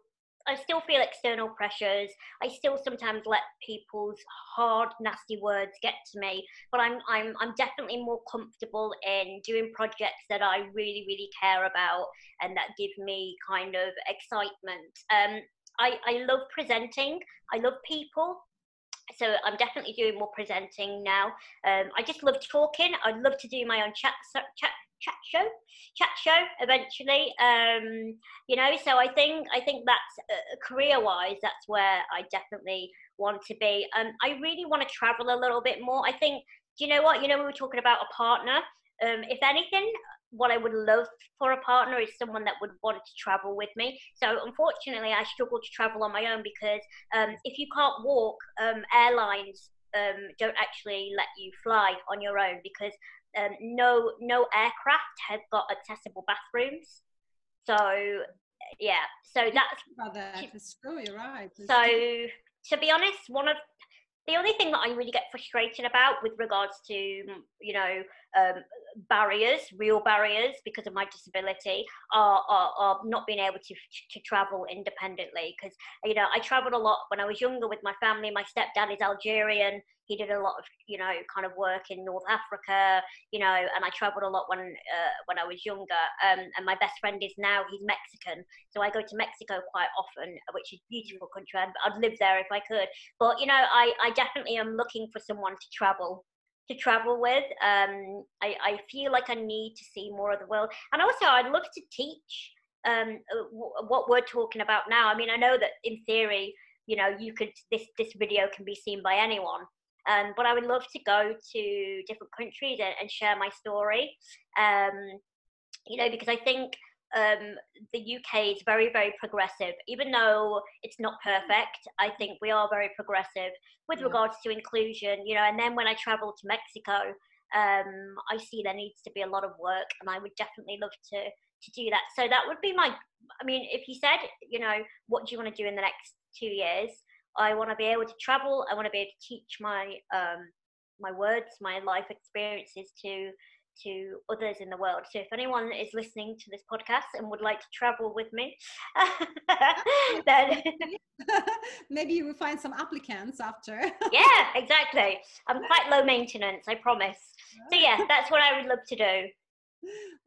I still feel external pressures. I still sometimes let people's hard, nasty words get to me. But I'm I'm I'm definitely more comfortable in doing projects that I really really care about and that give me kind of excitement. Um, I, I love presenting. I love people. So I'm definitely doing more presenting now. Um, I just love talking. I'd love to do my own chat chat chat show, chat show eventually. Um, you know, so I think I think that's uh, career wise, that's where I definitely want to be. Um, I really want to travel a little bit more. I think. Do you know what? You know, we were talking about a partner. Um, if anything, what I would love for a partner is someone that would want to travel with me. So unfortunately, I struggle to travel on my own because um, if you can't walk, um, airlines um, don't actually let you fly on your own because um, no no aircraft has got accessible bathrooms. So yeah, so that's that. It's true. You're right. So to be honest, one of the only thing that I really get frustrated about with regards to, you know, um, barriers, real barriers because of my disability, are, are, are not being able to, to travel independently. Because, you know, I traveled a lot when I was younger with my family. My stepdad is Algerian he did a lot of you know kind of work in North Africa, you know, and I travelled a lot when uh, when I was younger. Um, and my best friend is now he's Mexican, so I go to Mexico quite often, which is a beautiful country. I'd, I'd live there if I could. But you know, I I definitely am looking for someone to travel to travel with. Um, I, I feel like I need to see more of the world, and also I'd love to teach um, uh, what we're talking about now. I mean, I know that in theory, you know, you could this this video can be seen by anyone, um, but I would love to go to different countries and, and share my story. Um, you know, because I think um, the UK is very, very progressive. Even though it's not perfect, I think we are very progressive with yeah. regards to inclusion. You know, and then when I travel to Mexico, um, I see there needs to be a lot of work, and I would definitely love to to do that. So that would be my. I mean, if you said, you know, what do you want to do in the next two years? I want to be able to travel. I want to be able to teach my um, my words, my life experiences to to others in the world. So if anyone is listening to this podcast and would like to travel with me, then maybe you will find some applicants after. yeah, exactly. I'm quite low maintenance, I promise. So yeah, that's what I would love to do.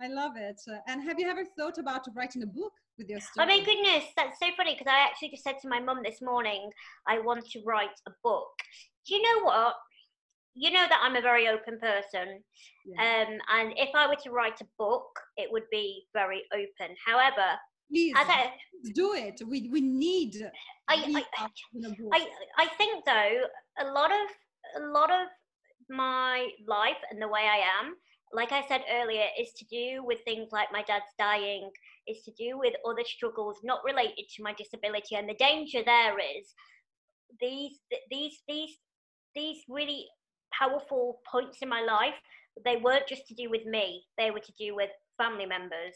I love it. And have you ever thought about writing a book with your story? Oh my goodness, that's so funny because I actually just said to my mum this morning, I want to write a book. Do you know what? You know that I'm a very open person. Yeah. Um, and if I were to write a book, it would be very open. However, Please I, do it. We we need. I I, I I think though a lot of a lot of my life and the way I am, like I said earlier, is to do with things like my dad's dying. Is to do with other struggles not related to my disability, and the danger there is these these these these really powerful points in my life, they weren't just to do with me, they were to do with family members,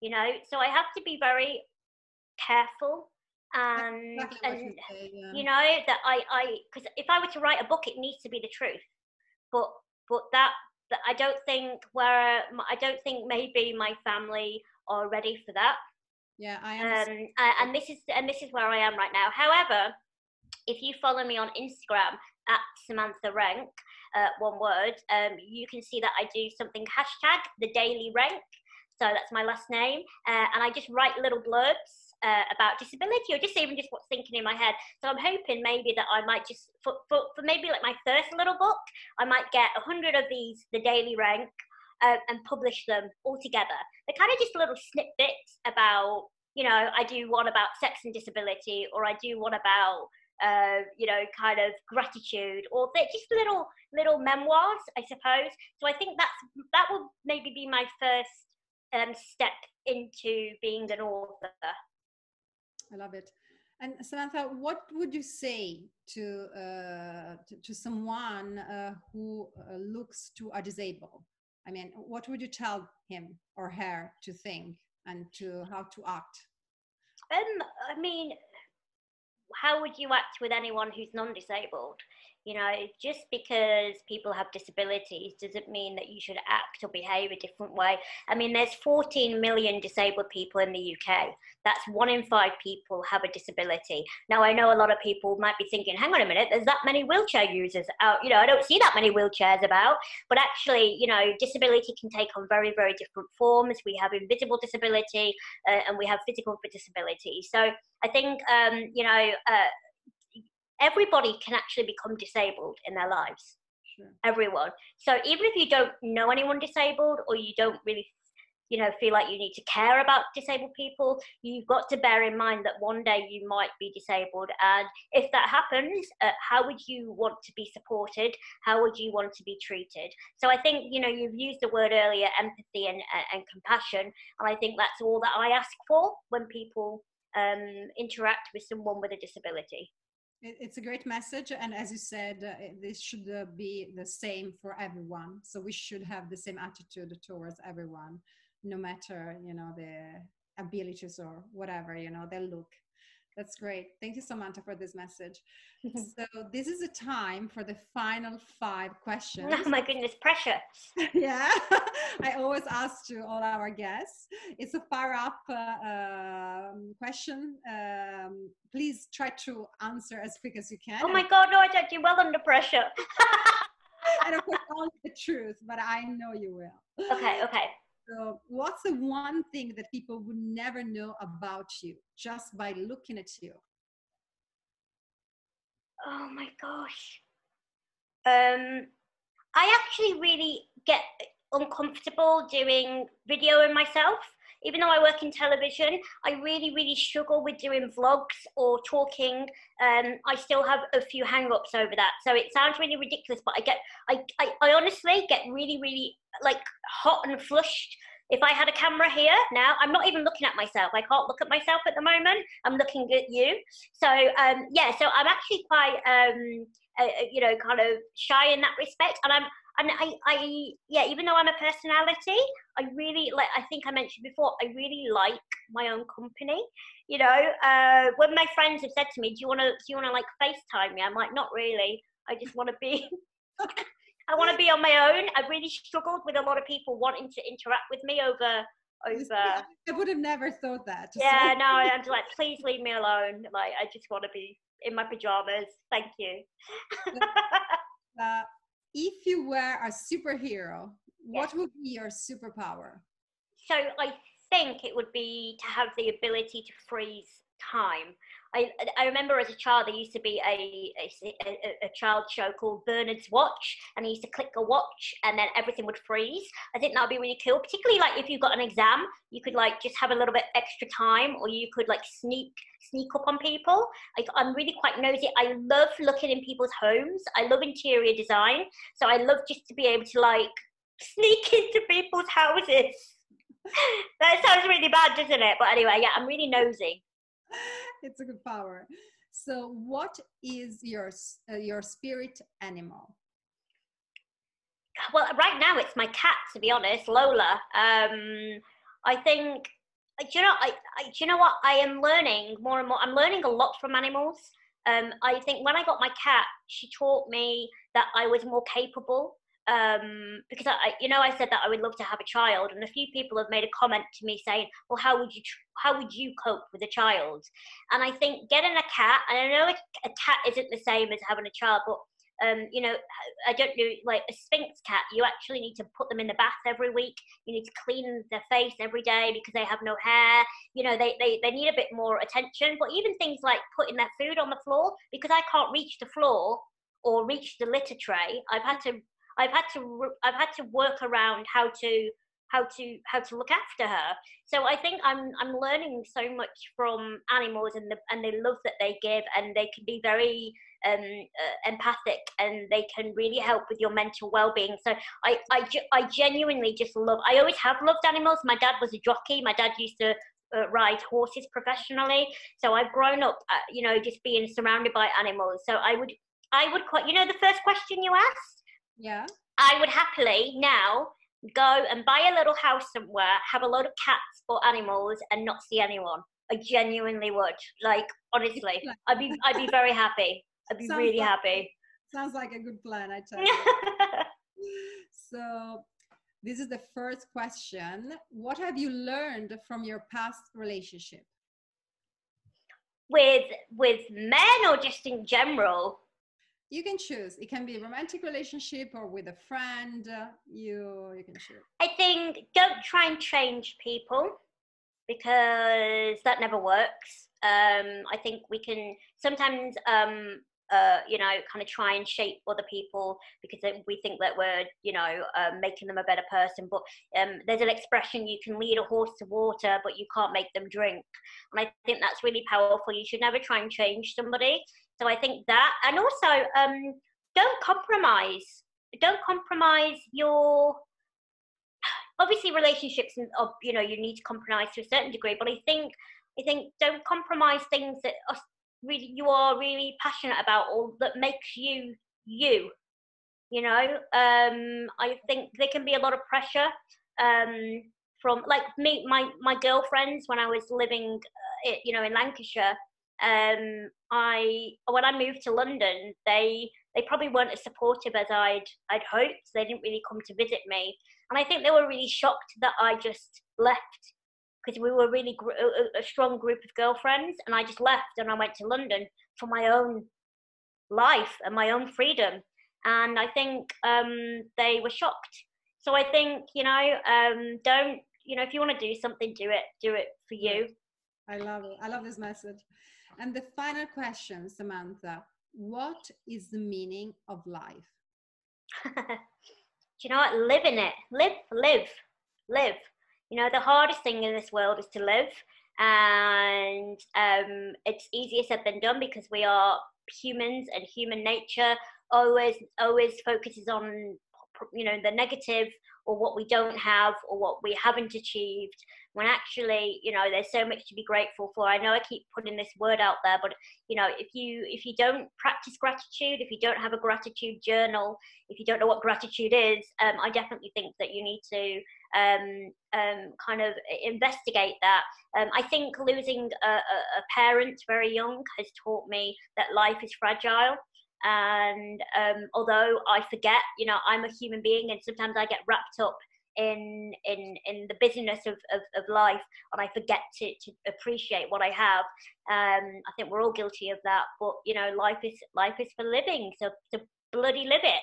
you know. So I have to be very careful and, exactly and you, say, yeah. you know that I I because if I were to write a book, it needs to be the truth, but but that that I don't think where I don't think maybe my family are ready for that. Yeah, I am. Um, and this is and this is where I am right now. However, if you follow me on Instagram at Samantha Renke, uh, one word, um, you can see that I do something hashtag the Daily Renke. So that's my last name, uh, and I just write little blurbs uh, about disability or just even just what's thinking in my head. So I'm hoping maybe that I might just for, for, for maybe like my first little book, I might get a hundred of these the Daily Renke, uh, and publish them all together. They're kind of just little snippets about you know I do one about sex and disability or I do one about uh, you know, kind of gratitude, or they just little little memoirs, I suppose. So I think that's that will maybe be my first um, step into being an author. I love it. And Samantha, what would you say to uh, to, to, someone uh, who uh, looks to a disabled? I mean, what would you tell him or her to think and to how to act? Um, I mean, how would you act with anyone who's non-disabled you know just because people have disabilities doesn't mean that you should act or behave a different way. I mean there's 14 million disabled people in the uk that's one in five people have a disability. Now i know a lot of people might be thinking hang on a minute there's that many wheelchair users out you know i don't see that many wheelchairs about. But actually you know disability can take on very very different forms. We have invisible disability uh, and we have physical disability. So i think um, you know uh, everybody can actually become disabled in their lives. Sure. Everyone. So even if you don't know anyone disabled or you don't really you know feel like you need to care about disabled people you've got to bear in mind that one day you might be disabled and if that happens uh, how would you want to be supported how would you want to be treated so i think you know you've used the word earlier empathy and, and compassion and i think that's all that i ask for when people um, interact with someone with a disability it's a great message and as you said uh, this should uh, be the same for everyone. So we should have the same attitude towards everyone no matter you know the abilities or whatever you know their look that's great. Thank you, Samantha, for this message. so this is a time for the final five questions. Oh my goodness, pressure. yeah, I always ask to all our guests. It's a fire up uh, um, question. Um, please try to answer as quick as you can. Oh my God, no, I don't do well under pressure. and of course, only the truth, but I know you will. Okay, okay. So, what's the one thing that people would never know about you just by looking at you? Oh my gosh. Um, I actually really get uncomfortable doing video in myself. Even though I work in television, I really, really struggle with doing vlogs or talking. Um, I still have a few hang-ups over that. So it sounds really ridiculous, but I get, I, I, I honestly get really, really like hot and flushed if I had a camera here now, I'm not even looking at myself. I can't look at myself at the moment. I'm looking at you. So um, yeah, so I'm actually quite um, uh, you know kind of shy in that respect, and I'm and I, I yeah even though i'm a personality i really like i think i mentioned before i really like my own company you know? Uh, when my friends have said to me do you want to do you want to like facetime me? I'm like not really. I just want to be i want to be on my own. I really struggled with a lot of people wanting to interact with me over over i would have never thought that yeah no i'm just like please leave me alone. Like i just want to be in my pajamas. Thank you. Uh, if you were a superhero, what would be your superpower? So I think it would be to have the ability to freeze time. I, I remember as a child there used to be a, a, a, child show called Bernard's Watch, and he used to click a watch, and then everything would freeze. I think that would be really cool, particularly like if you've got an exam, you could like just have a little bit extra time, or you could like sneak sneak up on people. I'm really quite nosy. I love looking in people's homes. I love interior design, so I love just to be able to like sneak into people's houses. that sounds really bad, doesn't it? But anyway, yeah, I'm really nosy. it's a good power. So, what is your uh, your spirit animal? Well, right now it's my cat. To be honest, Lola. Um, I think. Do you know? I, I. Do you know what? I am learning more and more. I'm learning a lot from animals. Um, I think when I got my cat, she taught me that I was more capable um, because I, you know, I said that I would love to have a child, and a few people have made a comment to me saying, "Well, how would you, how would you cope with a child?" And I think getting a cat, and I know a, a cat isn't the same as having a child, but um, you know, I don't know, like a sphynx cat, you actually need to put them in the bath every week. You need to clean their face every day because they have no hair. You know, they, they, they need a bit more attention. But even things like putting their food on the floor, because I can't reach the floor or reach the litter tray, I've had to I've had to I've had to work around how to how to how to look after her. So I think I'm I'm learning so much from animals and the and the love that they give, and they can be very um, uh, empathic and they can really help with your mental well-being. So I I, I genuinely just love. I always have loved animals. My dad was a jockey. My dad used to uh, ride horses professionally. So I've grown up, uh, you know, just being surrounded by animals. So I would I would quite you know the first question you asked yeah. I would happily now go and buy a little house somewhere, have a lot of cats or animals, and not see anyone. I genuinely would. Like honestly, I'd be I'd be very happy. I'd be sounds really like, happy. Sounds like a good plan, I tell you. so this is the first question. What have you learned from your past relationship? With with men or just in general? You can choose it can be a romantic relationship or with a friend you you can choose i think don't try and change people because that never works um i think we can sometimes um uh, you know, kind of try and shape other people because we think that we're, you know, uh, making them a better person. But um, there's an expression you can lead a horse to water, but you can't make them drink. And I think that's really powerful. You should never try and change somebody. So I think that, and also um, don't compromise. Don't compromise your. Obviously, relationships, and you know, you need to compromise to a certain degree. But I think, I think, don't compromise things that are really you are really passionate about or that makes you you. You know, um, I think there can be a lot of pressure um, from like me, my my girlfriends when I was living, uh, you know, in Lancashire um, I when I moved to London, they they probably weren't as supportive as I'd I'd hoped. They didn't really come to visit me, and I think they were really shocked that I just left because we were really gr- a, a strong group of girlfriends, and I just left and I went to London for my own life and my own freedom. And I think um, they were shocked. So I think you know, um, don't you know, if you want to do something, do it. Do it for you. I love it. I love this message. And the final question, Samantha what is the meaning of life? you know what? Live in it. Live, live, live. You know, the hardest thing in this world is to live. And um, it's easier said than done because we are humans and human nature always always focuses on you know the negative or what we don't have or what we haven't achieved when actually you know there's so much to be grateful for. I know i keep putting this word out there but you know if you if you don't practice gratitude if you don't have a gratitude journal if you don't know what gratitude is um, i definitely think that you need to um, um, kind of investigate that. Um, i think losing a, a, a parent very young has taught me that life is fragile and um, although I forget, you know, I'm a human being, and sometimes I get wrapped up in in in the busyness of, of, of life, and I forget to, to appreciate what I have. Um, I think we're all guilty of that. But you know, life is life is for living, so to bloody live it.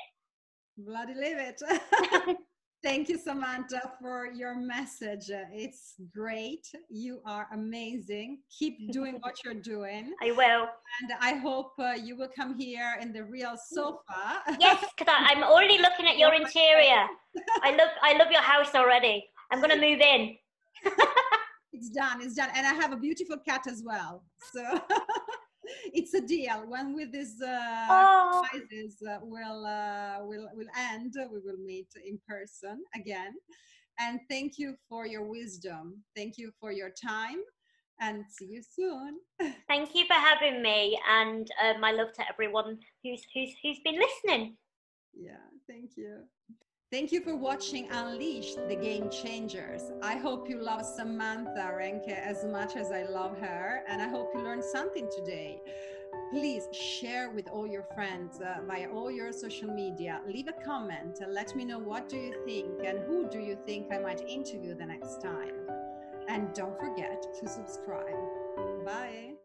Bloody live it. Thank you, Samantha, for your message. It's great. You are amazing. Keep doing what you're doing. I will. And I hope uh, you will come here in the real sofa. Yes, because I'm already looking at your interior. I love, I love your house already. I'm going to move in. it's done. It's done. And I have a beautiful cat as well. So. it's a deal. When with this uh, oh. crisis uh, will uh, will will end, we will meet in person again. And thank you for your wisdom. Thank you for your time. And see you soon. Thank you for having me, and uh, my love to everyone who's who's who's been listening. Yeah, thank you. Thank you for watching Unleash the Game Changers. I hope you love Samantha Renke as much as I love her, and I hope you learned something today. Please share with all your friends uh, via all your social media. Leave a comment and let me know what do you think and who do you think I might interview the next time. And don't forget to subscribe. Bye.